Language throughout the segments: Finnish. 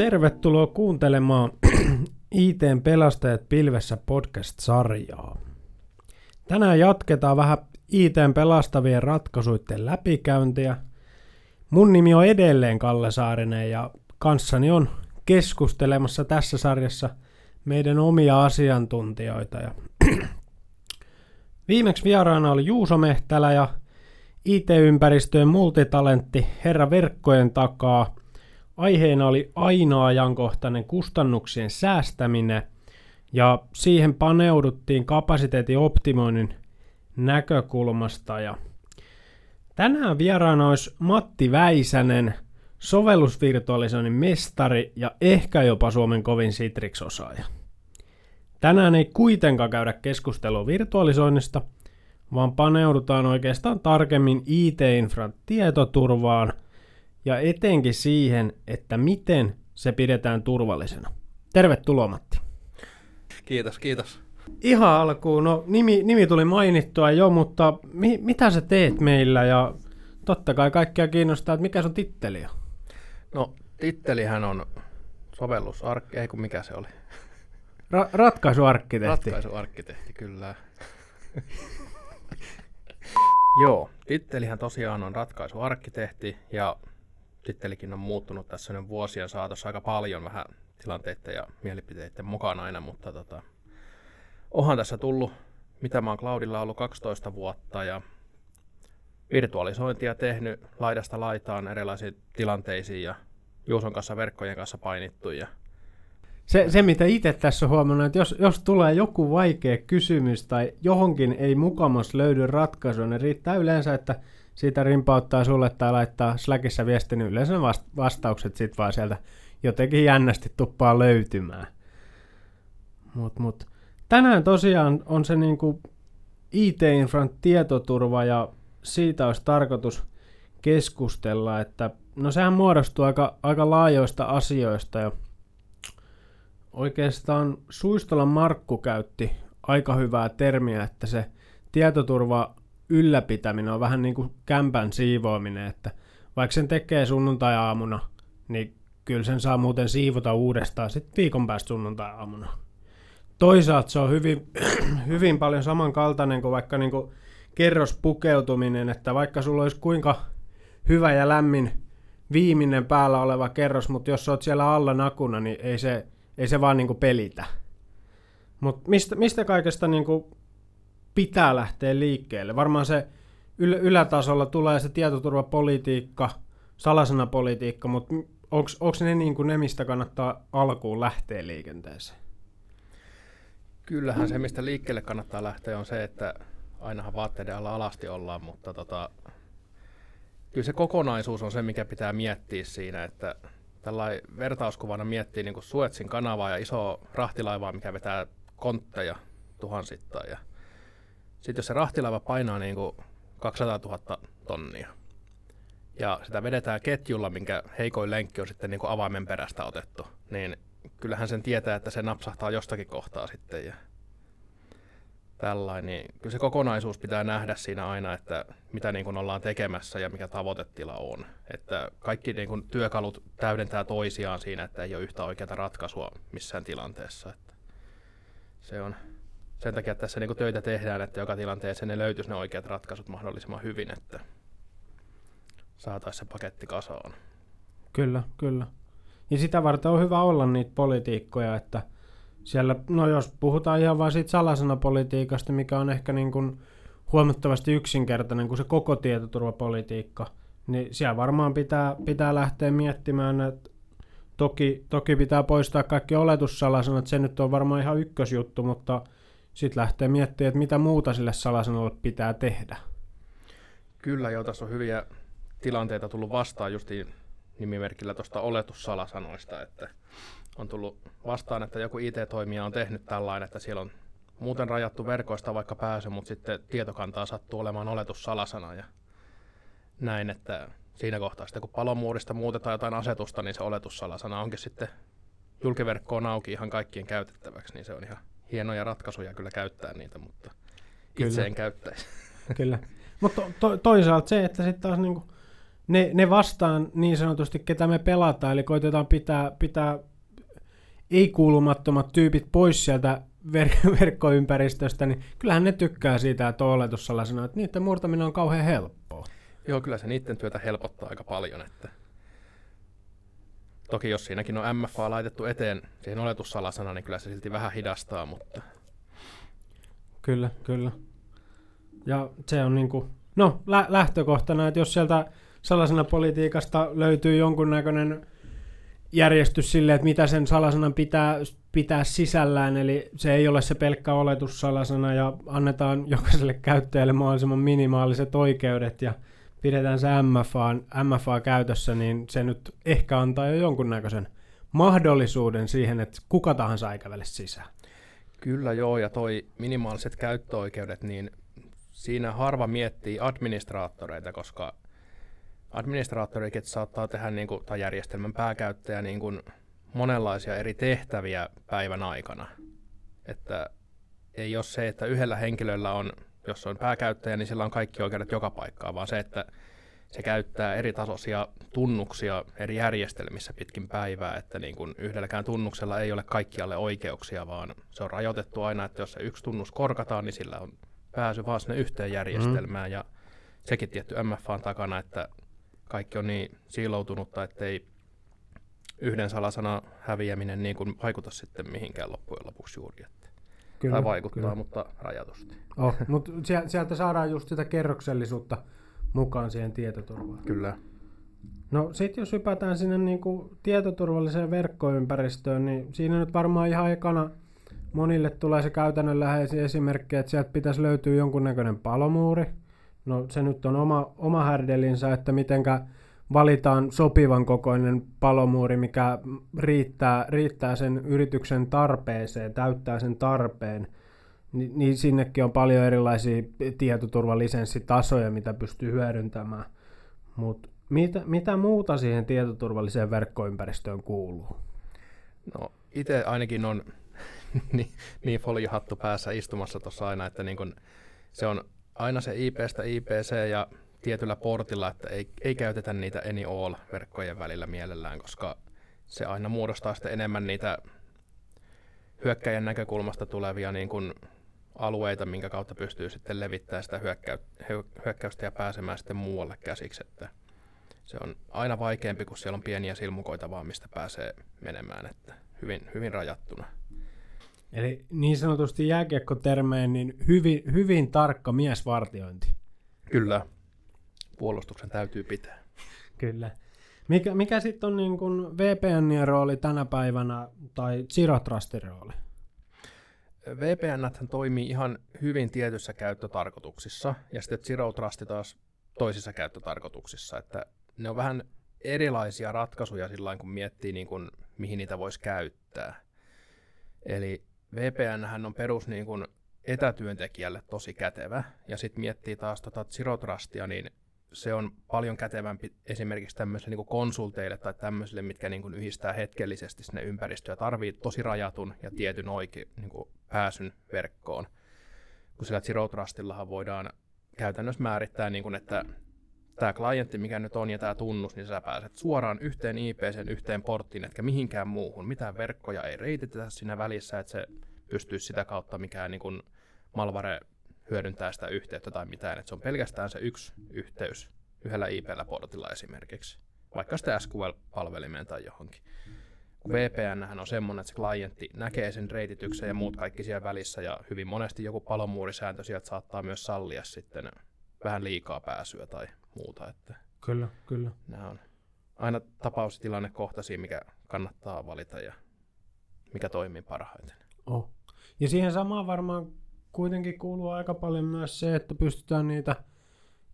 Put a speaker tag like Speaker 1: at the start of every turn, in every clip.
Speaker 1: tervetuloa kuuntelemaan ITn Pelastajat pilvessä podcast-sarjaa. Tänään jatketaan vähän ITn pelastavien ratkaisuiden läpikäyntiä. Mun nimi on edelleen Kalle Saarinen ja kanssani on keskustelemassa tässä sarjassa meidän omia asiantuntijoita. Ja Viimeksi vieraana oli Juuso Mehtälä ja IT-ympäristöjen multitalentti Herra Verkkojen takaa. Aiheena oli ainoa ajankohtainen kustannuksien säästäminen ja siihen paneuduttiin kapasiteetin optimoinnin näkökulmasta. Ja tänään vieraana olisi Matti Väisänen, sovellusvirtualisoinnin mestari ja ehkä jopa Suomen kovin Citrix-osaaja. Tänään ei kuitenkaan käydä keskustelua virtualisoinnista, vaan paneudutaan oikeastaan tarkemmin IT-infran tietoturvaan ja etenkin siihen, että miten se pidetään turvallisena. Tervetuloa Matti.
Speaker 2: Kiitos, kiitos.
Speaker 1: Ihan alkuun, no nimi, nimi tuli mainittua jo, mutta mi, mitä sä teet meillä ja totta kai kaikkia kiinnostaa, että mikä sun titteli on?
Speaker 2: No tittelihän on sovellusarkki, ei kun mikä se oli?
Speaker 1: Ra- ratkaisuarkkitehti.
Speaker 2: Ratkaisuarkkitehti, kyllä. Joo, tittelihän tosiaan on ratkaisuarkkitehti ja tittelikin on muuttunut tässä nyt vuosien saatossa aika paljon vähän tilanteiden ja mielipiteiden mukana aina, mutta tota, onhan tässä tullut, mitä mä oon Cloudilla ollut 12 vuotta ja virtualisointia tehnyt laidasta laitaan erilaisiin tilanteisiin ja Juuson kanssa verkkojen kanssa painittu ja
Speaker 1: se, se, mitä itse tässä on huomannut, että jos, jos tulee joku vaikea kysymys tai johonkin ei mukamas löydy ratkaisua, niin riittää yleensä, että siitä rimpauttaa sulle tai laittaa Slackissa viestin, niin yleensä vastaukset sitten vaan sieltä jotenkin jännästi tuppaa löytymään. Mut, mut. Tänään tosiaan on se niinku IT-infran tietoturva ja siitä olisi tarkoitus keskustella, että no sehän muodostuu aika, aika laajoista asioista ja Oikeastaan Suistolan Markku käytti aika hyvää termiä, että se tietoturva ylläpitäminen on vähän niin kuin kämpän siivoaminen, että vaikka sen tekee sunnuntai-aamuna, niin kyllä sen saa muuten siivota uudestaan sitten viikon päästä sunnuntai-aamuna. Toisaalta se on hyvin, hyvin paljon samankaltainen kuin vaikka niin kuin kerrospukeutuminen, että vaikka sulla olisi kuinka hyvä ja lämmin viimeinen päällä oleva kerros, mutta jos oot siellä alla nakuna, niin ei se ei se vaan niinku pelitä. Mutta mistä, mistä kaikesta niinku pitää lähteä liikkeelle? Varmaan se yl- ylätasolla tulee se tietoturvapolitiikka, salasanapolitiikka, mutta onko ne niinku ne, mistä kannattaa alkuun lähteä liikenteeseen?
Speaker 2: Kyllähän se, mistä liikkeelle kannattaa lähteä, on se, että ainahan vaatteiden alla alasti ollaan, mutta tota, kyllä se kokonaisuus on se, mikä pitää miettiä siinä, että tällainen vertauskuvana miettii niin Suetsin kanavaa ja iso rahtilaivaa, mikä vetää kontteja tuhansittain. Ja sitten jos se rahtilaiva painaa niin kuin 200 000 tonnia, ja sitä vedetään ketjulla, minkä heikoin lenkki on sitten niin kuin avaimen perästä otettu, niin kyllähän sen tietää, että se napsahtaa jostakin kohtaa sitten. Ja tällainen, niin kyllä se kokonaisuus pitää nähdä siinä aina, että mitä niin kuin ollaan tekemässä ja mikä tavoitetila on. Että kaikki niin kuin työkalut täydentää toisiaan siinä, että ei ole yhtä oikeaa ratkaisua missään tilanteessa. Että se on sen takia tässä niin töitä tehdään, että joka tilanteessa ne löytyisi ne oikeat ratkaisut mahdollisimman hyvin, että saataisiin se paketti kasaan.
Speaker 1: Kyllä, kyllä. Ja sitä varten on hyvä olla niitä politiikkoja, että – siellä, no jos puhutaan ihan vain siitä salasanapolitiikasta, mikä on ehkä niin kuin huomattavasti yksinkertainen kuin se koko tietoturvapolitiikka, niin siellä varmaan pitää, pitää lähteä miettimään, että toki, toki pitää poistaa kaikki oletussalasanat, se nyt on varmaan ihan ykkösjuttu, mutta sitten lähtee miettimään, että mitä muuta sille salasanalle pitää tehdä.
Speaker 2: Kyllä, jo tässä on hyviä tilanteita tullut vastaan justiin nimimerkillä tuosta oletussalasanoista, että on tullut vastaan, että joku IT-toimija on tehnyt tällainen, että siellä on muuten rajattu verkoista vaikka pääsy, mutta sitten tietokantaa sattuu olemaan oletussalasana ja näin, että siinä kohtaa sitten kun palomuurista muutetaan jotain asetusta, niin se oletussalasana onkin sitten julkiverkkoon auki ihan kaikkien käytettäväksi, niin se on ihan hienoja ratkaisuja kyllä käyttää niitä, mutta itse kyllä. en käyttäisi.
Speaker 1: Kyllä. Mutta to, toisaalta se, että sitten taas niinku ne, ne vastaan niin sanotusti, ketä me pelataan, eli koitetaan pitää, pitää ei-kuulumattomat tyypit pois sieltä ver- verkkoympäristöstä, niin kyllähän ne tykkää siitä, että on oletus sellaisena, että niiden murtaminen on kauhean helppoa.
Speaker 2: Joo, kyllä se niiden työtä helpottaa aika paljon. Että... Toki jos siinäkin on MFA laitettu eteen siihen oletussalasana, niin kyllä se silti vähän hidastaa, mutta...
Speaker 1: Kyllä, kyllä. Ja se on niinku, no lä- lähtökohtana, että jos sieltä salasana politiikasta löytyy jonkunnäköinen järjestys sille, että mitä sen salasanan pitää pitää sisällään, eli se ei ole se pelkkä oletussalasana ja annetaan jokaiselle käyttäjälle mahdollisimman minimaaliset oikeudet ja pidetään se MFA, MFA käytössä, niin se nyt ehkä antaa jo jonkunnäköisen mahdollisuuden siihen, että kuka tahansa ei kävele sisään.
Speaker 2: Kyllä joo, ja toi minimaaliset käyttöoikeudet, niin siinä harva miettii administraattoreita, koska administraattorikin saattaa tehdä, niin kuin, tai järjestelmän pääkäyttäjä, niin kuin, monenlaisia eri tehtäviä päivän aikana. Että ei ole se, että yhdellä henkilöllä on, jos on pääkäyttäjä, niin sillä on kaikki oikeudet joka paikkaan, vaan se, että se käyttää eri tasoisia tunnuksia eri järjestelmissä pitkin päivää, että niin kuin yhdelläkään tunnuksella ei ole kaikkialle oikeuksia, vaan se on rajoitettu aina, että jos se yksi tunnus korkataan, niin sillä on pääsy vaan sinne yhteen järjestelmään, mm. ja sekin tietty MFA on takana, että kaikki on niin siiloutunutta, ettei yhden salasana häviäminen niin kuin vaikuta sitten mihinkään loppujen lopuksi juuri. Että kyllä, tai vaikuttaa, kyllä. mutta rajatusti.
Speaker 1: Oh, mutta sieltä saadaan just sitä kerroksellisuutta mukaan siihen tietoturvaan.
Speaker 2: Kyllä.
Speaker 1: No sitten jos hypätään sinne niin kuin tietoturvalliseen verkkoympäristöön, niin siinä nyt varmaan ihan ekana monille tulee se käytännönläheisiä esimerkki, että sieltä pitäisi löytyä jonkunnäköinen palomuuri. No se nyt on oma, oma härdelinsä, että mitenkä valitaan sopivan kokoinen palomuuri, mikä riittää, riittää sen yrityksen tarpeeseen, täyttää sen tarpeen, Ni, niin sinnekin on paljon erilaisia tietoturvalisenssitasoja, mitä pystyy hyödyntämään. Mutta mitä, mitä muuta siihen tietoturvalliseen verkkoympäristöön kuuluu?
Speaker 2: No itse ainakin on niin, niin foliohattu päässä istumassa tuossa aina, että niin kun se on aina se IPstä IPC ja tietyllä portilla, että ei, ei käytetä niitä any all-verkkojen välillä mielellään, koska se aina muodostaa sitten enemmän niitä hyökkäjän näkökulmasta tulevia niin kuin alueita, minkä kautta pystyy sitten levittämään sitä hyökkäystä ja pääsemään sitten muualle käsiksi. Että se on aina vaikeampi, kun siellä on pieniä silmukoita vaan, mistä pääsee menemään, että hyvin, hyvin rajattuna.
Speaker 1: Eli niin sanotusti jääkiekkotermeen, niin hyvin, hyvin tarkka miesvartiointi.
Speaker 2: Kyllä, puolustuksen täytyy pitää.
Speaker 1: Kyllä. Mikä, mikä sitten on niin kun VPNin rooli tänä päivänä tai Zero Trustin rooli?
Speaker 2: VPN toimii ihan hyvin tietyissä käyttötarkoituksissa ja sitten Zero Trust taas toisissa käyttötarkoituksissa, että ne on vähän erilaisia ratkaisuja sillä kun miettii, niin kun, mihin niitä voisi käyttää. Eli VPN on perus niin kun, etätyöntekijälle tosi kätevä, ja sitten miettii taas tota Zero Trustia, niin se on paljon kätevämpi esimerkiksi tämmöisille niin konsulteille tai tämmöisille, mitkä niin kuin yhdistää hetkellisesti sinne ympäristöön ja tarvii tosi rajatun ja tietyn oike, niin kuin pääsyn verkkoon. Kun sillä Zero Trustillahan voidaan käytännössä määrittää, niin kuin, että tämä klientti, mikä nyt on, ja tämä tunnus, niin sä pääset suoraan yhteen IPseen, yhteen porttiin, etkä mihinkään muuhun. Mitään verkkoja ei reititetä siinä välissä, että se pystyisi sitä kautta mikään niin kuin malware hyödyntää sitä yhteyttä tai mitään, että se on pelkästään se yksi yhteys yhdellä IP-portilla esimerkiksi, vaikka sitä SQL-palvelimeen tai johonkin. VPN on semmoinen, että se klientti näkee sen reitityksen ja muut kaikki siellä välissä, ja hyvin monesti joku palomuurisääntö sieltä saattaa myös sallia sitten vähän liikaa pääsyä tai muuta. Että
Speaker 1: kyllä, kyllä.
Speaker 2: Nämä on aina tapaustilannekohtaisia, mikä kannattaa valita ja mikä toimii parhaiten.
Speaker 1: Oh. Ja siihen samaan varmaan kuitenkin kuuluu aika paljon myös se, että pystytään niitä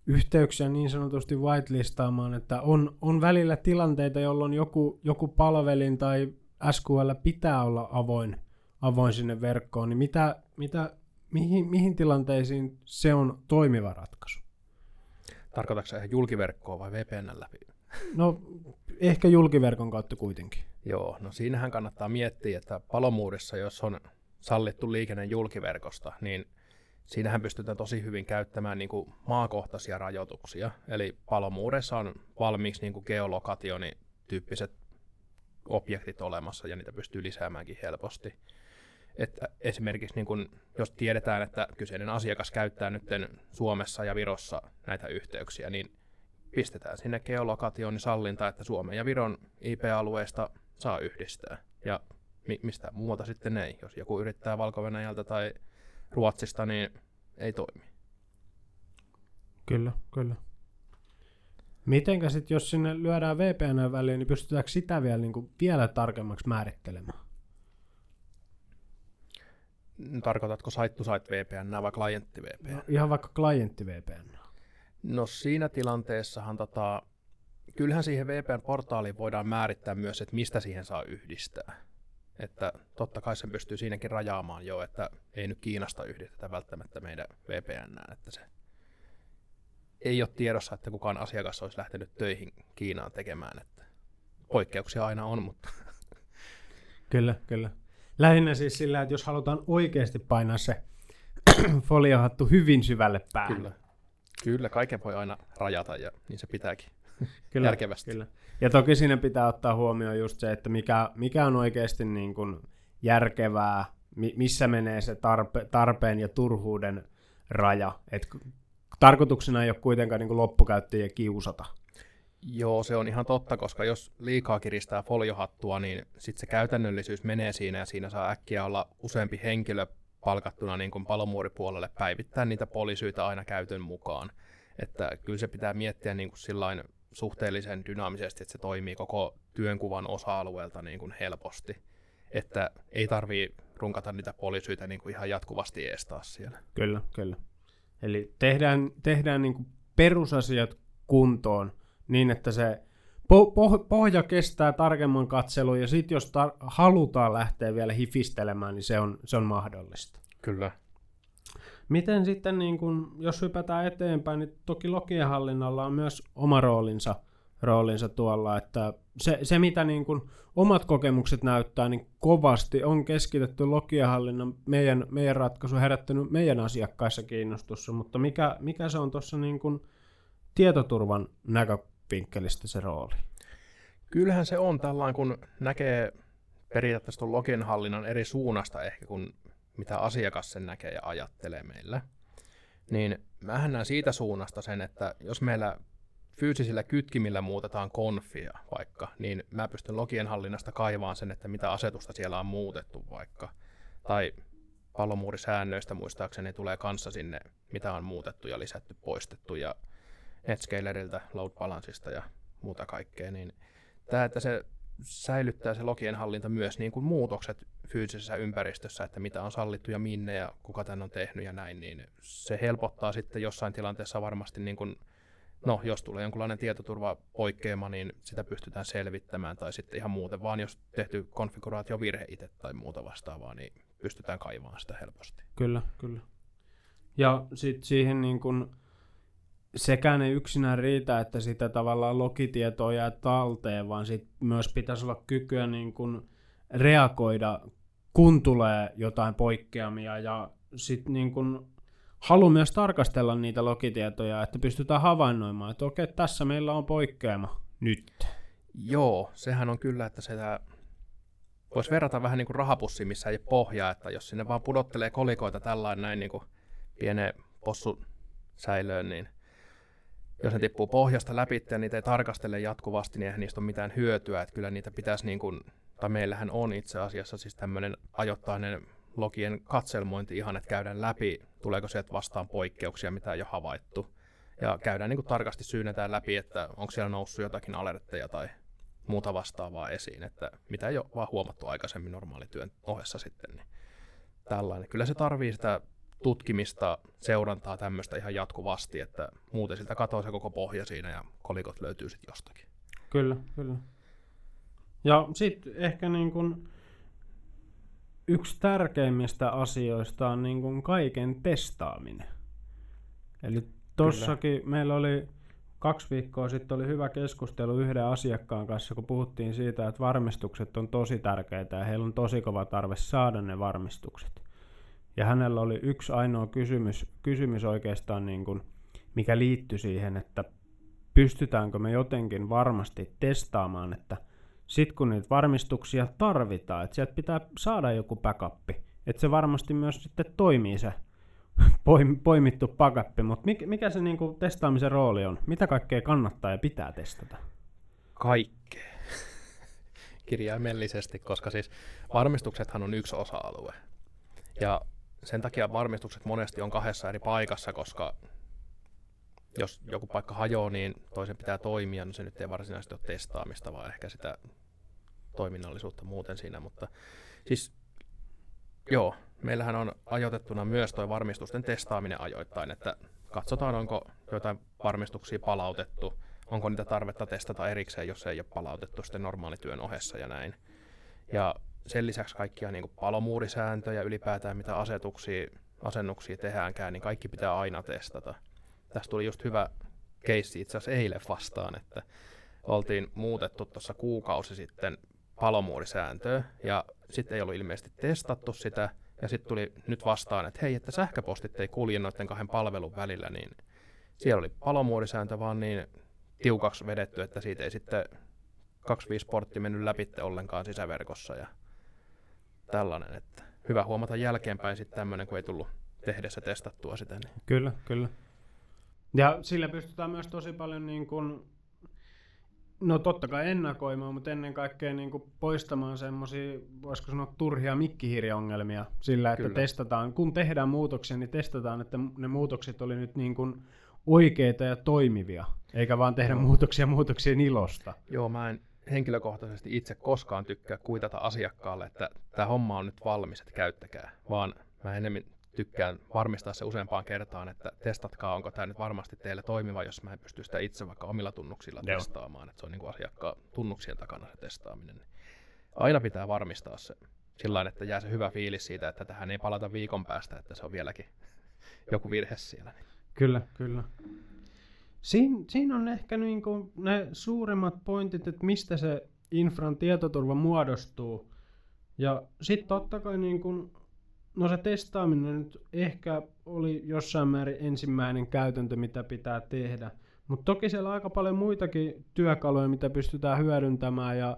Speaker 1: yhteyksiä niin sanotusti whitelistaamaan, että on, on välillä tilanteita, jolloin joku, joku palvelin tai SQL pitää olla avoin, avoin sinne verkkoon, niin mitä, mitä, mihin, mihin tilanteisiin se on toimiva ratkaisu?
Speaker 2: Tarkoitatko se ihan julkiverkkoa vai VPN läpi?
Speaker 1: No ehkä julkiverkon kautta kuitenkin.
Speaker 2: Joo, no siinähän kannattaa miettiä, että palomuurissa, jos on sallittu liikenne julkiverkosta, niin siinähän pystytään tosi hyvin käyttämään niin kuin maakohtaisia rajoituksia. Eli palomuureissa on valmiiksi niin geolokationi-tyyppiset objektit olemassa ja niitä pystyy lisäämäänkin helposti. Että esimerkiksi niin kun, jos tiedetään, että kyseinen asiakas käyttää nyt Suomessa ja Virossa näitä yhteyksiä, niin pistetään sinne geolokationi sallinta, että Suomen ja Viron IP-alueesta saa yhdistää. Ja mistä muuta sitten ei. Jos joku yrittää valko tai Ruotsista, niin ei toimi.
Speaker 1: Kyllä, kyllä. Mitenkä sitten, jos sinne lyödään VPN väliin, niin pystytäänkö sitä vielä, niin kuin, vielä tarkemmaksi määrittelemään?
Speaker 2: Tarkoitatko site-to-site VPN vai klientti VPN?
Speaker 1: No, ihan vaikka klientti VPN.
Speaker 2: No siinä tilanteessahan tota, kyllähän siihen VPN-portaaliin voidaan määrittää myös, että mistä siihen saa yhdistää. Että totta kai se pystyy siinäkin rajaamaan jo, että ei nyt Kiinasta yhdistetä välttämättä meidän VPN, että se ei ole tiedossa, että kukaan asiakas olisi lähtenyt töihin Kiinaan tekemään. Että poikkeuksia aina on, mutta...
Speaker 1: Kyllä, kyllä. Lähinnä siis sillä, että jos halutaan oikeasti painaa se foliohattu hyvin syvälle päälle.
Speaker 2: Kyllä. Kyllä, kaiken voi aina rajata ja niin se pitääkin kyllä, järkevästi. Kyllä.
Speaker 1: Ja toki siinä pitää ottaa huomioon just se, että mikä, mikä on oikeasti niin kuin järkevää, missä menee se tarpe, tarpeen ja turhuuden raja. Et tarkoituksena ei ole kuitenkaan niin loppukäyttäjiä kiusata.
Speaker 2: Joo, se on ihan totta, koska jos liikaa kiristää foliohattua, niin sitten se käytännöllisyys menee siinä ja siinä saa äkkiä olla useampi henkilö palkattuna niin kuin palomuuripuolelle päivittää niitä poliisyitä aina käytön mukaan. Että kyllä se pitää miettiä niin kuin sillain suhteellisen dynaamisesti, että se toimii koko työnkuvan osa-alueelta niin kuin helposti. Että ei tarvii runkata niitä poliisyitä niin kuin ihan jatkuvasti estää siellä.
Speaker 1: Kyllä, kyllä. Eli tehdään, tehdään niin kuin perusasiat kuntoon niin, että se po- po- pohja kestää tarkemman katselun, ja sitten jos tar- halutaan lähteä vielä hifistelemään, niin se on, se on mahdollista.
Speaker 2: Kyllä.
Speaker 1: Miten sitten, niin kun, jos hypätään eteenpäin, niin toki logienhallinnalla on myös oma roolinsa, roolinsa tuolla, että se, se mitä niin kun omat kokemukset näyttää, niin kovasti on keskitetty logienhallinnan meidän, meidän ratkaisu herättänyt meidän asiakkaissa kiinnostussa, mutta mikä, mikä se on tuossa niin kun tietoturvan näkövinkkelistä se rooli?
Speaker 2: Kyllähän se on tällainen, kun näkee periaatteessa tuon logienhallinnan eri suunnasta ehkä, kun mitä asiakas sen näkee ja ajattelee meillä, niin mähän näen siitä suunnasta sen, että jos meillä fyysisillä kytkimillä muutetaan konfia vaikka, niin mä pystyn logien hallinnasta kaivaan sen, että mitä asetusta siellä on muutettu vaikka. Tai palomuurisäännöistä muistaakseni tulee kanssa sinne, mitä on muutettu ja lisätty, poistettu ja Netscalerilta, load balanceista ja muuta kaikkea, niin tämä, että se säilyttää se logien hallinta myös niin kuin muutokset fyysisessä ympäristössä, että mitä on sallittu ja minne ja kuka tämän on tehnyt ja näin, niin se helpottaa sitten jossain tilanteessa varmasti, niin kuin, no jos tulee jonkunlainen tietoturvapoikkeama, niin sitä pystytään selvittämään tai sitten ihan muuten, vaan jos tehty konfiguraatiovirhe itse tai muuta vastaavaa, niin pystytään kaivamaan sitä helposti.
Speaker 1: Kyllä, kyllä. Ja sitten siihen niin kuin sekään ei yksinään riitä, että sitä tavallaan lokitietoa jää talteen, vaan sit myös pitäisi olla kykyä niin kuin reagoida, kun tulee jotain poikkeamia ja sitten niin kuin halu myös tarkastella niitä lokitietoja, että pystytään havainnoimaan, että okei, tässä meillä on poikkeama nyt.
Speaker 2: Joo, sehän on kyllä, että sitä voisi verrata vähän niin kuin rahapussi, missä ei pohjaa, että jos sinne vaan pudottelee kolikoita tällainen näin niin kuin pienen possu säilöön, niin jos ne tippuu pohjasta läpi ja niitä ei tarkastele jatkuvasti, niin eihän niistä ole mitään hyötyä. Että kyllä niitä pitäisi, niin kuin, tai meillähän on itse asiassa siis tämmöinen ajoittainen logien katselmointi ihan, että käydään läpi, tuleeko sieltä vastaan poikkeuksia, mitä ei ole havaittu. Ja käydään niin kuin tarkasti syynetään läpi, että onko siellä noussut jotakin alertteja tai muuta vastaavaa esiin, että mitä ei ole vaan huomattu aikaisemmin normaalityön ohessa sitten. Niin tällainen. Kyllä se tarvii sitä tutkimista, seurantaa tämmöistä ihan jatkuvasti, että muuten siltä katoaa se koko pohja siinä ja kolikot löytyy sitten jostakin.
Speaker 1: Kyllä, kyllä. Ja sitten ehkä niin kun yksi tärkeimmistä asioista on niin kun kaiken testaaminen. Eli tossakin kyllä. meillä oli kaksi viikkoa sitten oli hyvä keskustelu yhden asiakkaan kanssa, kun puhuttiin siitä, että varmistukset on tosi tärkeitä ja heillä on tosi kova tarve saada ne varmistukset. Ja hänellä oli yksi ainoa kysymys, kysymys oikeastaan, niin kuin, mikä liittyi siihen, että pystytäänkö me jotenkin varmasti testaamaan, että sit kun niitä varmistuksia tarvitaan, että sieltä pitää saada joku backup, että se varmasti myös sitten toimii se poimittu backup, mutta mikä, se niin kuin testaamisen rooli on? Mitä kaikkea kannattaa ja pitää testata?
Speaker 2: Kaikkea. Kirjaimellisesti, koska siis varmistuksethan on yksi osa-alue. Ja sen takia varmistukset monesti on kahdessa eri paikassa, koska jos joku paikka hajoaa, niin toisen pitää toimia, no se nyt ei varsinaisesti ole testaamista, vaan ehkä sitä toiminnallisuutta muuten siinä, mutta siis joo, meillähän on ajoitettuna myös tuo varmistusten testaaminen ajoittain, että katsotaan, onko jotain varmistuksia palautettu, onko niitä tarvetta testata erikseen, jos ei ole palautettu sitten normaalityön ohessa ja näin. Ja sen lisäksi kaikkia niin palomuurisääntöjä, ylipäätään mitä asetuksia, asennuksia tehdäänkään, niin kaikki pitää aina testata. Tästä tuli just hyvä keissi itse asiassa eilen vastaan, että oltiin muutettu tuossa kuukausi sitten palomuurisääntöä, ja sitten ei ollut ilmeisesti testattu sitä, ja sitten tuli nyt vastaan, että hei, että sähköpostit ei kulje noiden kahden palvelun välillä, niin siellä oli palomuorisääntö vaan niin tiukaksi vedetty, että siitä ei sitten 25 portti mennyt läpi ollenkaan sisäverkossa ja tällainen, että hyvä huomata jälkeenpäin sitten tämmöinen, kun ei tullut tehdessä testattua sitä. Niin.
Speaker 1: Kyllä, kyllä. Ja sillä pystytään myös tosi paljon niin kuin No totta kai ennakoimaan, mutta ennen kaikkea niin kuin poistamaan semmoisia, voisiko sanoa, turhia mikkihiiriongelmia sillä, että Kyllä. testataan, kun tehdään muutoksia, niin testataan, että ne muutokset oli nyt niin kuin oikeita ja toimivia, eikä vaan tehdä no. muutoksia muutoksien ilosta.
Speaker 2: Joo, mä en henkilökohtaisesti itse koskaan tykkää kuitata asiakkaalle, että tämä homma on nyt valmis, että käyttäkää, vaan mä enemmän tykkään varmistaa se useampaan kertaan, että testatkaa, onko tämä nyt varmasti teille toimiva, jos mä en pysty sitä itse vaikka omilla tunnuksilla Joo. testaamaan, että se on niin kuin asiakkaan tunnuksien takana se testaaminen. Aina pitää varmistaa se sillä että jää se hyvä fiilis siitä, että tähän ei palata viikon päästä, että se on vieläkin joku virhe siellä.
Speaker 1: Kyllä, kyllä. Siin, siinä on ehkä niin kuin ne suurimmat pointit, että mistä se infran tietoturva muodostuu. Ja sitten totta kai niin kuin No se testaaminen nyt ehkä oli jossain määrin ensimmäinen käytäntö, mitä pitää tehdä. Mutta toki siellä on aika paljon muitakin työkaluja, mitä pystytään hyödyntämään ja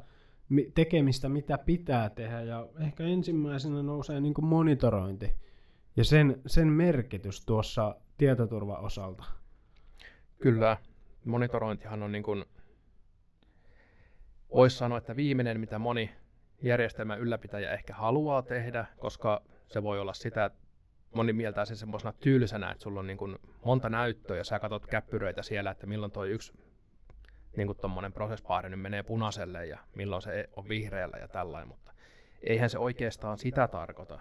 Speaker 1: tekemistä, mitä pitää tehdä. Ja ehkä ensimmäisenä nousee niin monitorointi ja sen, sen merkitys tuossa tietoturvaosalta.
Speaker 2: Kyllä, monitorointihan on niin kuin, voisi sanoa, että viimeinen, mitä moni järjestelmän ylläpitäjä ehkä haluaa tehdä, koska se voi olla sitä, että moni mieltää sen semmoisena tylsänä, että sulla on niin kuin monta näyttöä ja sä katsot käppyröitä siellä, että milloin toi yksi niin kuin tommonen prosessbaari nyt menee punaiselle ja milloin se on vihreällä ja tällainen, mutta eihän se oikeastaan sitä tarkoita,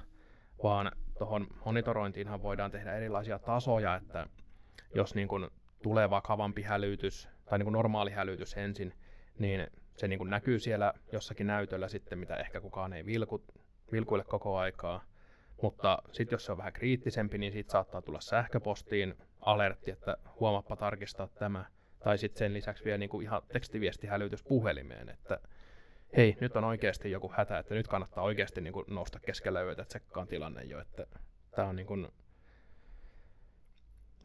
Speaker 2: vaan tuohon monitorointiinhan voidaan tehdä erilaisia tasoja, että jos niin kuin tulee vakavampi hälytys tai niin kuin normaali hälytys ensin, niin se niin kuin näkyy siellä jossakin näytöllä sitten, mitä ehkä kukaan ei vilku, vilkuille koko aikaa. Mutta sitten jos se on vähän kriittisempi, niin siitä saattaa tulla sähköpostiin alertti, että huomappa tarkistaa tämä. Tai sitten sen lisäksi vielä niin kuin ihan tekstiviestihälytys puhelimeen, että hei, nyt on oikeasti joku hätä, että nyt kannattaa oikeasti niin kuin nousta keskellä yötä, tsekkaan tilanne jo. Että tämä on niin kuin,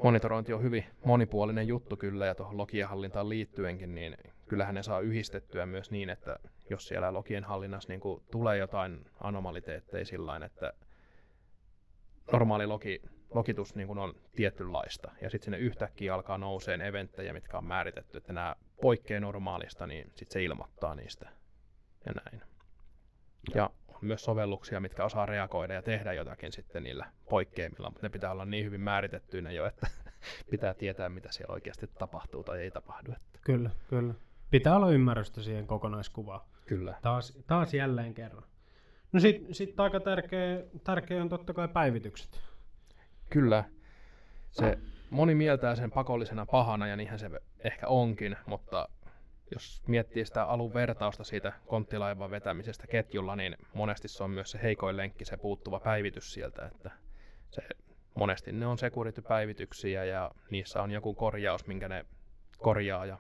Speaker 2: monitorointi on hyvin monipuolinen juttu kyllä, ja tuohon logien hallintaan liittyenkin, niin kyllähän ne saa yhdistettyä myös niin, että jos siellä logien hallinnassa niin kuin tulee jotain anomaliteetteja sillä että normaali logi, logitus niin kuin on tietynlaista, ja sitten sinne yhtäkkiä alkaa nouseen eventtejä, mitkä on määritetty, että nämä poikkeaa normaalista, niin sitten se ilmoittaa niistä ja näin. Ja myös sovelluksia, mitkä osaa reagoida ja tehdä jotakin sitten niillä poikkeamilla, mutta ne pitää olla niin hyvin määritettyinä jo, että pitää tietää, mitä siellä oikeasti tapahtuu tai ei tapahdu. Että.
Speaker 1: Kyllä, kyllä. Pitää olla ymmärrystä siihen kokonaiskuvaan.
Speaker 2: Kyllä.
Speaker 1: Taas, taas jälleen kerran. No sitten sit aika tärkeä, tärkeä on totta kai päivitykset.
Speaker 2: Kyllä. Se moni mieltää sen pakollisena pahana ja niinhän se ehkä onkin, mutta jos miettii sitä alun vertausta siitä konttilaivan vetämisestä ketjulla, niin monesti se on myös se heikoin lenkki, se puuttuva päivitys sieltä, että se, monesti ne on security-päivityksiä ja niissä on joku korjaus, minkä ne korjaa ja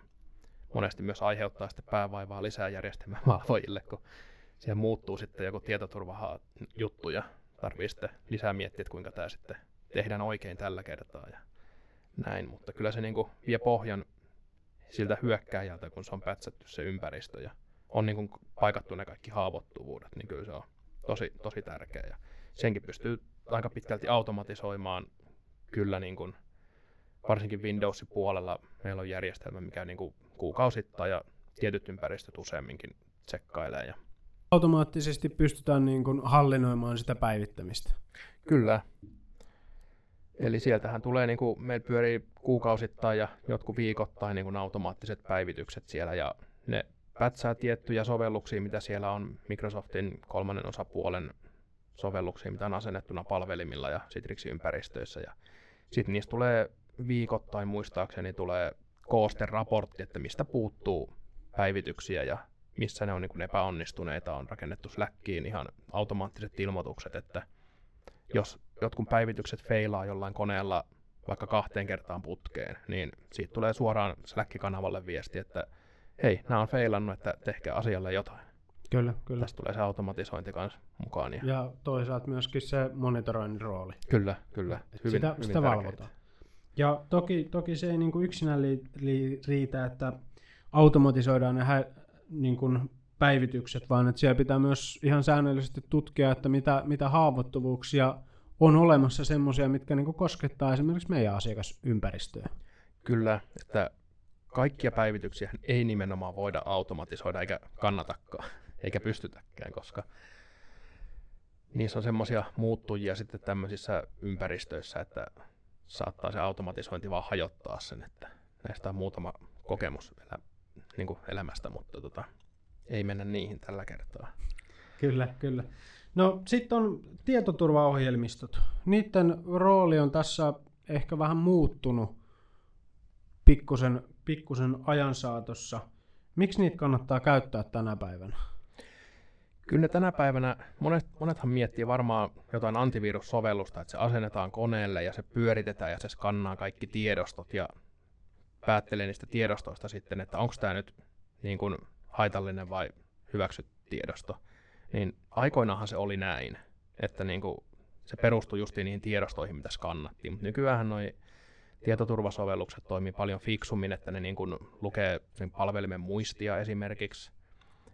Speaker 2: monesti myös aiheuttaa sitten päävaivaa lisää järjestelmän valvojille, kun siellä muuttuu sitten joku tietoturva juttuja tarvii sitten lisää miettiä, että kuinka tämä sitten tehdään oikein tällä kertaa ja näin, mutta kyllä se niin kuin vie pohjan siltä hyökkääjältä, kun se on pätsätty se ympäristö ja on niin kuin paikattu ne kaikki haavoittuvuudet, niin kyllä se on tosi, tosi tärkeä. Ja senkin pystyy aika pitkälti automatisoimaan kyllä niin kuin, varsinkin Windowsin puolella meillä on järjestelmä, mikä niin kuin kuukausittain ja tietyt ympäristöt useamminkin tsekkailee. Ja...
Speaker 1: Automaattisesti pystytään niin kuin hallinnoimaan sitä päivittämistä.
Speaker 2: Kyllä. Eli sieltähän tulee, niin kuin, meillä pyörii kuukausittain ja jotkut viikoittain niin kuin automaattiset päivitykset siellä ja ne pätsää tiettyjä sovelluksia, mitä siellä on Microsoftin kolmannen osapuolen sovelluksia, mitä on asennettuna palvelimilla ja Citrix-ympäristöissä. Ja sitten niistä tulee viikoittain muistaakseni tulee koosteraportti, että mistä puuttuu päivityksiä ja missä ne on niin epäonnistuneita. On rakennettu Slackiin ihan automaattiset ilmoitukset, että jos jotkut päivitykset feilaa jollain koneella vaikka kahteen kertaan putkeen, niin siitä tulee suoraan Slack-kanavalle viesti, että hei, nämä on feilannut, että tehkää asialle jotain.
Speaker 1: Kyllä, kyllä.
Speaker 2: Tästä tulee se automatisointi kanssa mukaan.
Speaker 1: Ja, ja toisaalta myöskin se monitoroinnin rooli.
Speaker 2: Kyllä, kyllä.
Speaker 1: Hyvin, sitä hyvin sitä valvotaan. Ja toki, toki se ei niin kuin yksinään li, li, riitä, että automatisoidaan ne hä, niin kuin päivitykset, vaan että siellä pitää myös ihan säännöllisesti tutkia, että mitä, mitä haavoittuvuuksia on olemassa semmoisia, mitkä niin koskettaa esimerkiksi meidän asiakasympäristöä.
Speaker 2: Kyllä, että kaikkia päivityksiä ei nimenomaan voida automatisoida eikä kannatakaan, eikä pystytäkään, koska niissä on semmoisia muuttujia sitten tämmöisissä ympäristöissä, että saattaa se automatisointi vaan hajottaa sen, että näistä on muutama kokemus elä, niin elämästä, mutta tota, ei mennä niihin tällä kertaa.
Speaker 1: Kyllä, kyllä. No sitten on tietoturvaohjelmistot. Niiden rooli on tässä ehkä vähän muuttunut pikkusen, pikkusen ajan saatossa. Miksi niitä kannattaa käyttää tänä päivänä?
Speaker 2: Kyllä tänä päivänä, monet, monethan miettii varmaan jotain antivirussovellusta, että se asennetaan koneelle ja se pyöritetään ja se skannaa kaikki tiedostot ja päättelee niistä tiedostoista sitten, että onko tämä nyt niin kuin haitallinen vai hyväksytty tiedosto. Niin aikoinaanhan se oli näin, että niin kuin se perustui justiin niihin tiedostoihin, mitä skannattiin, mutta nykyään noi tietoturvasovellukset toimii paljon fiksummin, että ne niin kuin lukee sen palvelimen muistia esimerkiksi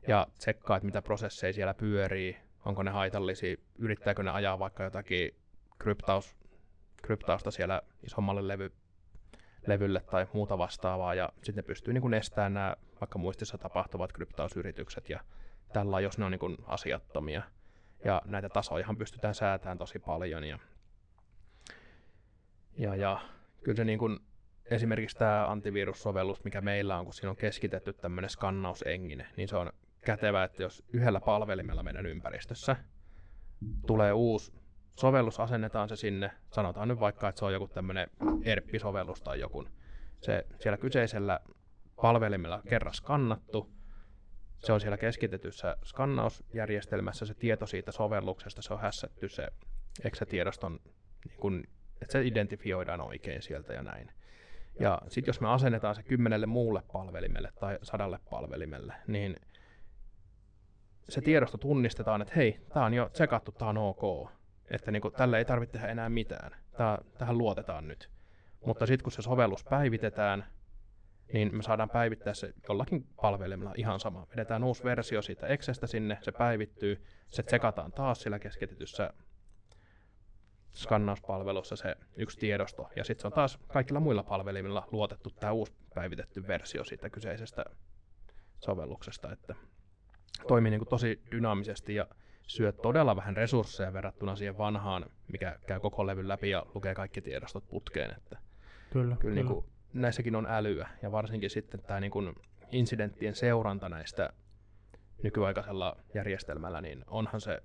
Speaker 2: ja tsekkaa, että mitä prosesseja siellä pyörii, onko ne haitallisia, yrittääkö ne ajaa vaikka jotakin kryptaus, kryptausta siellä isommalle levy, levylle tai muuta vastaavaa, ja sitten ne pystyy niin kuin estämään nämä vaikka muistissa tapahtuvat kryptausyritykset ja tällä, jos ne on niin kuin asiattomia. Ja näitä tasojahan pystytään säätämään tosi paljon. Ja, ja, ja kyllä se niin kuin, esimerkiksi tämä antivirussovellus, mikä meillä on, kun siinä on keskitetty tämmöinen skannausengine, niin se on kätevä, että jos yhdellä palvelimella meidän ympäristössä tulee uusi sovellus, asennetaan se sinne, sanotaan nyt vaikka, että se on joku tämmöinen ERP-sovellus tai joku, se siellä kyseisellä palvelimella kerran skannattu, se on siellä keskitetyssä skannausjärjestelmässä, se tieto siitä sovelluksesta, se on hässätty se exe-tiedoston, niin kun, että se identifioidaan oikein sieltä ja näin. Ja sitten jos me asennetaan se kymmenelle muulle palvelimelle tai sadalle palvelimelle, niin se tiedosto tunnistetaan, että hei, tämä on jo tsekattu, tämä on ok. Että niin kuin, tälle ei tarvitse tehdä enää mitään. Tää, tähän luotetaan nyt. Mutta sitten kun se sovellus päivitetään, niin me saadaan päivittää se jollakin palvelimella ihan sama. Vedetään uusi versio siitä Exestä sinne, se päivittyy, se tsekataan taas sillä keskitetyssä skannauspalvelussa se yksi tiedosto, ja sitten se on taas kaikilla muilla palvelimilla luotettu tämä uusi päivitetty versio siitä kyseisestä sovelluksesta, että toimii niin kuin tosi dynaamisesti ja syö todella vähän resursseja verrattuna siihen vanhaan, mikä käy koko levyn läpi ja lukee kaikki tiedostot putkeen. Että
Speaker 1: kyllä,
Speaker 2: kyllä, Niin kuin, näissäkin on älyä ja varsinkin sitten tämä niin kuin incidenttien seuranta näistä nykyaikaisella järjestelmällä, niin onhan se,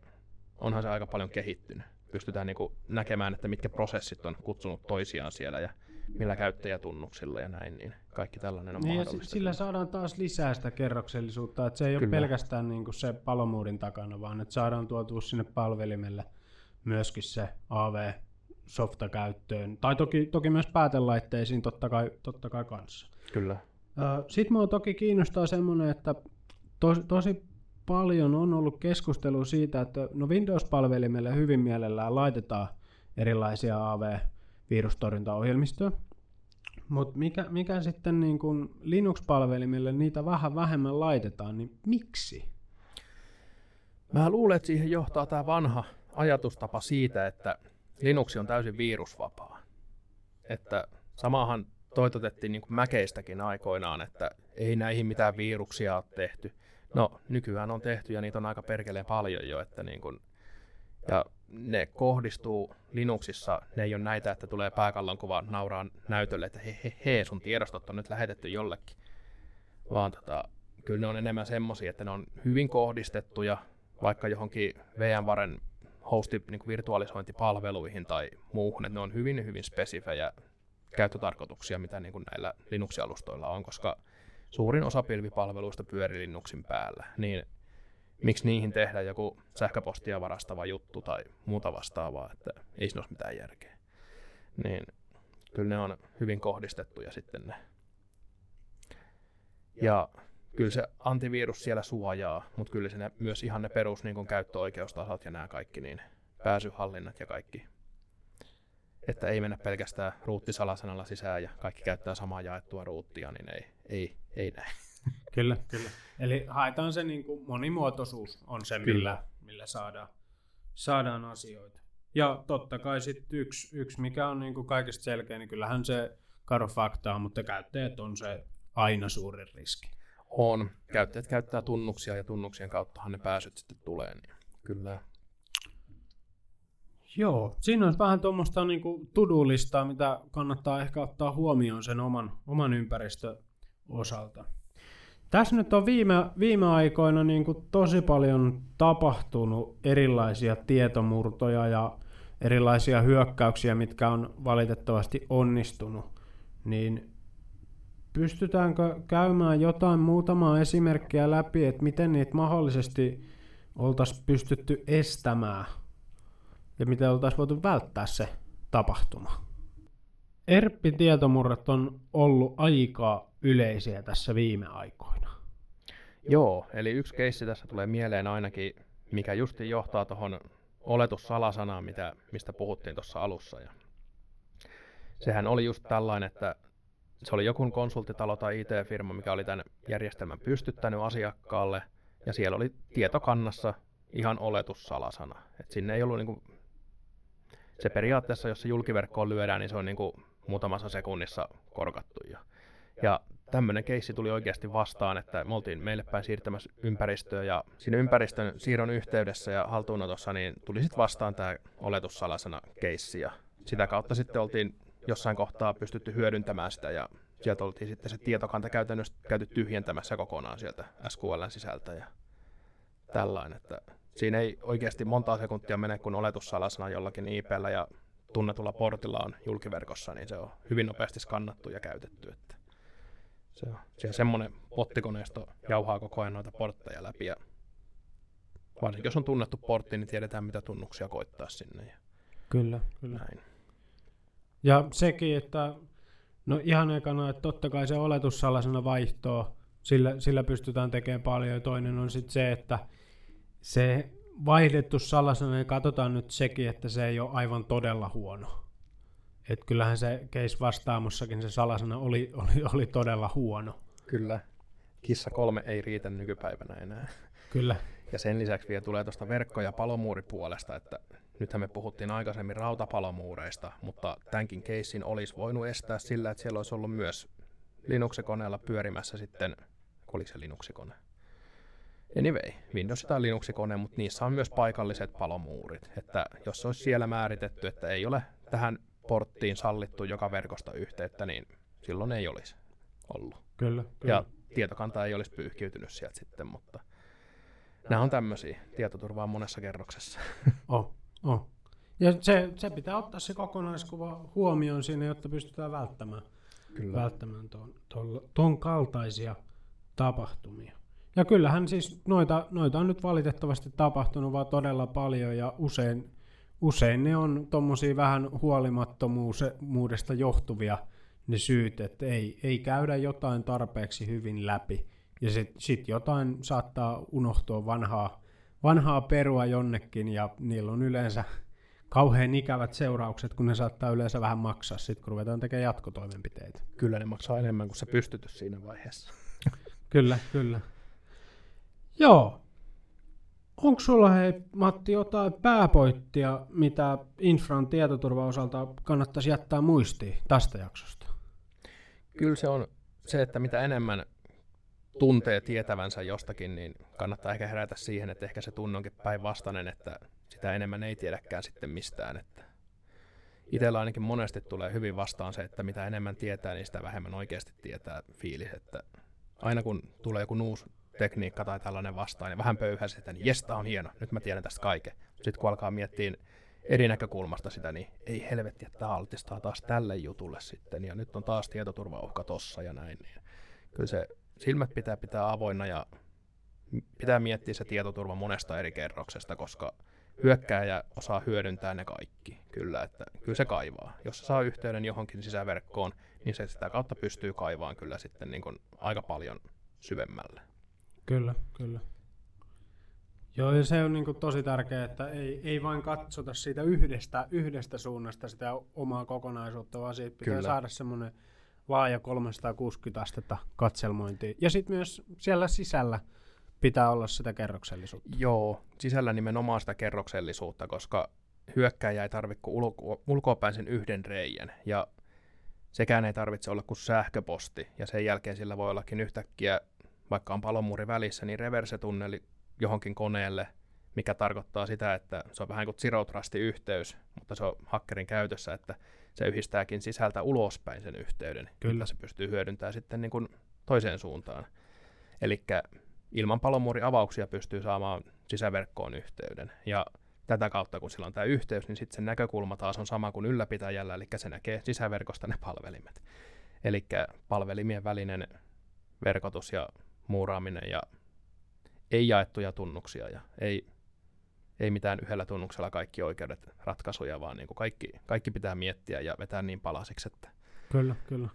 Speaker 2: onhan se aika paljon kehittynyt. Pystytään niin kuin näkemään, että mitkä prosessit on kutsunut toisiaan siellä ja millä käyttäjätunnuksilla ja näin, niin kaikki tällainen on niin mahdollista.
Speaker 1: Sillä saadaan taas lisää sitä kerroksellisuutta, että se ei Kyllä. ole pelkästään niin kuin se palomuurin takana, vaan että saadaan tuotua sinne palvelimelle myöskin se AV softa käyttöön, tai toki, toki myös päätelaitteisiin totta kai, totta kai kanssa.
Speaker 2: Kyllä.
Speaker 1: Sitten minua toki kiinnostaa semmoinen, että tosi, tosi paljon on ollut keskustelua siitä, että no Windows-palvelimelle hyvin mielellään laitetaan erilaisia AV-virustorjuntaohjelmistoja, mutta mikä, mikä sitten niin kun Linux-palvelimille niitä vähän vähemmän laitetaan, niin miksi?
Speaker 2: Mä luulen, että siihen johtaa tämä vanha ajatustapa siitä, että Linux on täysin virusvapaa. Että samahan toitotettiin niin kuin Mäkeistäkin aikoinaan, että ei näihin mitään viruksia ole tehty. No, nykyään on tehty ja niitä on aika perkeleen paljon jo, että niin kuin, ja ne kohdistuu Linuxissa, ne ei ole näitä, että tulee pääkallon kuva nauraa näytölle, että he, he, he sun tiedostot on nyt lähetetty jollekin. Vaan tota, kyllä ne on enemmän semmosia, että ne on hyvin kohdistettuja vaikka johonkin VMwaren hosti niin virtualisointipalveluihin tai muuhun, että ne on hyvin hyvin spesifejä käyttötarkoituksia, mitä niin kuin näillä Linux-alustoilla on, koska suurin osa pilvipalveluista pyörii Linuxin päällä, niin miksi niihin tehdä joku sähköpostia varastava juttu tai muuta vastaavaa, että ei siinä ole mitään järkeä. Niin kyllä ne on hyvin kohdistettuja sitten ne. Ja kyllä se antivirus siellä suojaa, mutta kyllä se ne, myös ihan ne perus niin käyttöoikeustasot ja nämä kaikki, niin pääsyhallinnat ja kaikki. Että ei mennä pelkästään ruuttisalasanalla sisään ja kaikki käyttää samaa jaettua ruuttia, niin ei, ei, ei näin.
Speaker 1: Kyllä, kyllä. Eli haetaan se niin kuin monimuotoisuus on se, millä, millä saadaan, saadaan asioita. Ja totta kai sitten yksi, yksi, mikä on niin kuin kaikista selkeä, niin kyllähän se karu fakta on, mutta käyttäjät on se aina suurin riski.
Speaker 2: On. Käyttäjät käyttää tunnuksia ja tunnuksien kauttahan ne pääsyt sitten tulee, niin kyllä.
Speaker 1: Joo, siinä on vähän tuommoista niin tudulistaa, mitä kannattaa ehkä ottaa huomioon sen oman, oman ympäristön osalta. Tässä nyt on viime, viime aikoina niin kuin tosi paljon tapahtunut erilaisia tietomurtoja ja erilaisia hyökkäyksiä, mitkä on valitettavasti onnistunut. Niin pystytäänkö käymään jotain muutamaa esimerkkiä läpi, että miten niitä mahdollisesti oltaisiin pystytty estämään ja miten oltaisiin voitu välttää se tapahtuma? ERP-tietomurret on ollut aika yleisiä tässä viime aikoina.
Speaker 2: Joo, eli yksi keissi tässä tulee mieleen ainakin, mikä justi johtaa tuohon oletussalasanaan, mitä, mistä puhuttiin tuossa alussa. Ja sehän oli just tällainen, että se oli joku konsulttitalo tai IT-firma, mikä oli tämän järjestelmän pystyttänyt asiakkaalle, ja siellä oli tietokannassa ihan oletussalasana. Et sinne ei ollut niinku, se periaatteessa, jos se julkiverkkoon lyödään, niin se on niinku muutamassa sekunnissa korkattu. Ja, ja tämmöinen keissi tuli oikeasti vastaan, että me oltiin meille päin siirtämässä ympäristöä ja siinä ympäristön siirron yhteydessä ja haltuunotossa niin tuli sitten vastaan tämä oletussalasana keissi ja sitä kautta sitten oltiin jossain kohtaa pystytty hyödyntämään sitä ja sieltä oltiin sitten se tietokanta käytännössä käyty tyhjentämässä kokonaan sieltä SQLn sisältä ja tällainen, että siinä ei oikeasti monta sekuntia mene, kun oletussalasana jollakin IPllä ja tunnetulla portilla on julkiverkossa, niin se on hyvin nopeasti skannattu ja käytetty. Että se on siellä semmoinen pottikoneisto jauhaa koko ajan noita portteja läpi ja varsinkin jos on tunnettu portti, niin tiedetään mitä tunnuksia koittaa sinne. Ja
Speaker 1: kyllä, kyllä. Näin. Ja sekin, että no ihan ekana, että totta kai se oletussalasena vaihtoa, sillä, sillä pystytään tekemään paljon. Ja toinen on sitten se, että se vaihdettu salasana, niin katsotaan nyt sekin, että se ei ole aivan todella huono. Et kyllähän se case vastaamossakin se salasana oli, oli, oli todella huono.
Speaker 2: Kyllä. Kissa kolme ei riitä nykypäivänä enää.
Speaker 1: Kyllä.
Speaker 2: Ja sen lisäksi vielä tulee tuosta verkko- ja palomuuripuolesta, että nythän me puhuttiin aikaisemmin rautapalomuureista, mutta tämänkin keissin olisi voinut estää sillä, että siellä olisi ollut myös Linux-koneella pyörimässä sitten, oliko se Linux-kone? Anyway, Windows tai Linux-kone, mutta niissä on myös paikalliset palomuurit. Että jos olisi siellä määritetty, että ei ole tähän porttiin sallittu joka verkosta yhteyttä, niin silloin ei olisi ollut.
Speaker 1: Kyllä, kyllä.
Speaker 2: Ja tietokanta ei olisi pyyhkiytynyt sieltä sitten, mutta nämä on tämmöisiä. Tietoturvaa monessa kerroksessa.
Speaker 1: Oh, oh. Ja se, se pitää ottaa se kokonaiskuva huomioon siinä, jotta pystytään välttämään, Kyllä. välttämään ton, ton, ton kaltaisia tapahtumia. Ja kyllähän siis noita, noita on nyt valitettavasti tapahtunut vaan todella paljon ja usein, usein ne on tuommoisia vähän huolimattomuudesta johtuvia ne syyt, että ei, ei käydä jotain tarpeeksi hyvin läpi Ja sitten sit jotain saattaa unohtua vanhaa, vanhaa perua jonnekin, ja niillä on yleensä kauhean ikävät seuraukset, kun ne saattaa yleensä vähän maksaa, sitten kun ruvetaan tekemään jatkotoimenpiteitä.
Speaker 2: Kyllä ne maksaa enemmän kuin se pystytys siinä vaiheessa.
Speaker 1: kyllä, kyllä. Joo. Onko sulla hei, Matti jotain pääpoittia, mitä infran tietoturvaosalta kannattaisi jättää muistiin tästä jaksosta?
Speaker 2: Kyllä se on se, että mitä enemmän tuntee tietävänsä jostakin, niin kannattaa ehkä herätä siihen, että ehkä se tunne onkin päinvastainen, että sitä enemmän ei tiedäkään sitten mistään. Että itsellä ainakin monesti tulee hyvin vastaan se, että mitä enemmän tietää, niin sitä vähemmän oikeasti tietää fiilis. Että aina kun tulee joku uusi tekniikka tai tällainen vastaan, niin vähän pöyhäsi, että niin jes, on hieno, nyt mä tiedän tästä kaiken. Sitten kun alkaa miettiä eri näkökulmasta sitä, niin ei helvetti, että altistaa taas tälle jutulle sitten, ja nyt on taas tietoturvauhka tossa ja näin. Niin kyllä se silmät pitää pitää avoinna ja pitää miettiä se tietoturva monesta eri kerroksesta, koska hyökkääjä osaa hyödyntää ne kaikki, kyllä, että kyllä se kaivaa. Jos se saa yhteyden johonkin sisäverkkoon, niin se sitä kautta pystyy kaivaan kyllä sitten niin kuin aika paljon syvemmälle.
Speaker 1: Kyllä, kyllä. Joo, ja se on niin kuin tosi tärkeää, että ei, ei vain katsota siitä yhdestä, yhdestä suunnasta sitä omaa kokonaisuutta, vaan siitä pitää Kyllä. saada semmoinen laaja 360 astetta katselmointia. Ja sitten myös siellä sisällä pitää olla sitä kerroksellisuutta.
Speaker 2: Joo, sisällä nimenomaan sitä kerroksellisuutta, koska hyökkäjä ei tarvitse kuin ulko- ulkoapäin sen yhden reijän. Ja sekään ei tarvitse olla kuin sähköposti. Ja sen jälkeen sillä voi ollakin yhtäkkiä, vaikka on palomuuri välissä, niin reverse-tunneli johonkin koneelle, mikä tarkoittaa sitä, että se on vähän kuin zero yhteys, mutta se on hakkerin käytössä, että se yhdistääkin sisältä ulospäin sen yhteyden, Kyllä. se pystyy hyödyntämään sitten niin kuin toiseen suuntaan. Eli ilman palomuuriavauksia pystyy saamaan sisäverkkoon yhteyden. Ja tätä kautta, kun sillä on tämä yhteys, niin sitten sen näkökulma taas on sama kuin ylläpitäjällä, eli se näkee sisäverkosta ne palvelimet. Eli palvelimien välinen verkotus ja muuraaminen ja ei jaettuja tunnuksia ja ei, ei mitään yhdellä tunnuksella kaikki oikeudet ratkaisuja, vaan niin kuin kaikki, kaikki pitää miettiä ja vetää niin palasiksi, että
Speaker 1: kyllä, kyllä.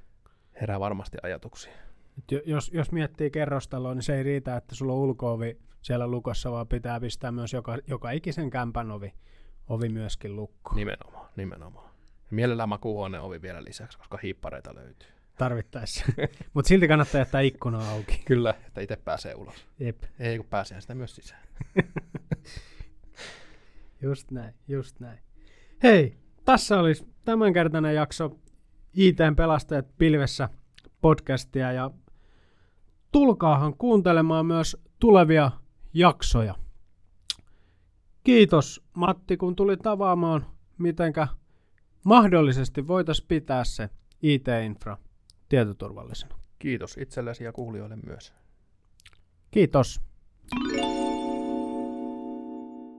Speaker 2: herää varmasti ajatuksia.
Speaker 1: Et jos, jos miettii kerrostaloa, niin se ei riitä, että sulla on ulkoovi siellä lukossa, vaan pitää pistää myös joka, joka ikisen kämpän ovi, ovi myöskin lukko.
Speaker 2: Nimenomaan, nimenomaan. Mielellään makuuhuoneen ovi vielä lisäksi, koska hiippareita löytyy.
Speaker 1: Tarvittaessa. Mutta silti kannattaa jättää ikkuna auki.
Speaker 2: Kyllä, että itse pääsee ulos.
Speaker 1: Jep.
Speaker 2: Ei kun pääsee sitä myös sisään.
Speaker 1: just näin, just näin. Hei, tässä olisi tämänkertainen jakso ITn pelastajat pilvessä podcastia ja tulkaahan kuuntelemaan myös tulevia jaksoja. Kiitos Matti, kun tulit avaamaan, mitenkä mahdollisesti voitaisiin pitää se IT-infra tietoturvallisena.
Speaker 2: Kiitos itsellesi ja kuulijoille myös.
Speaker 1: Kiitos.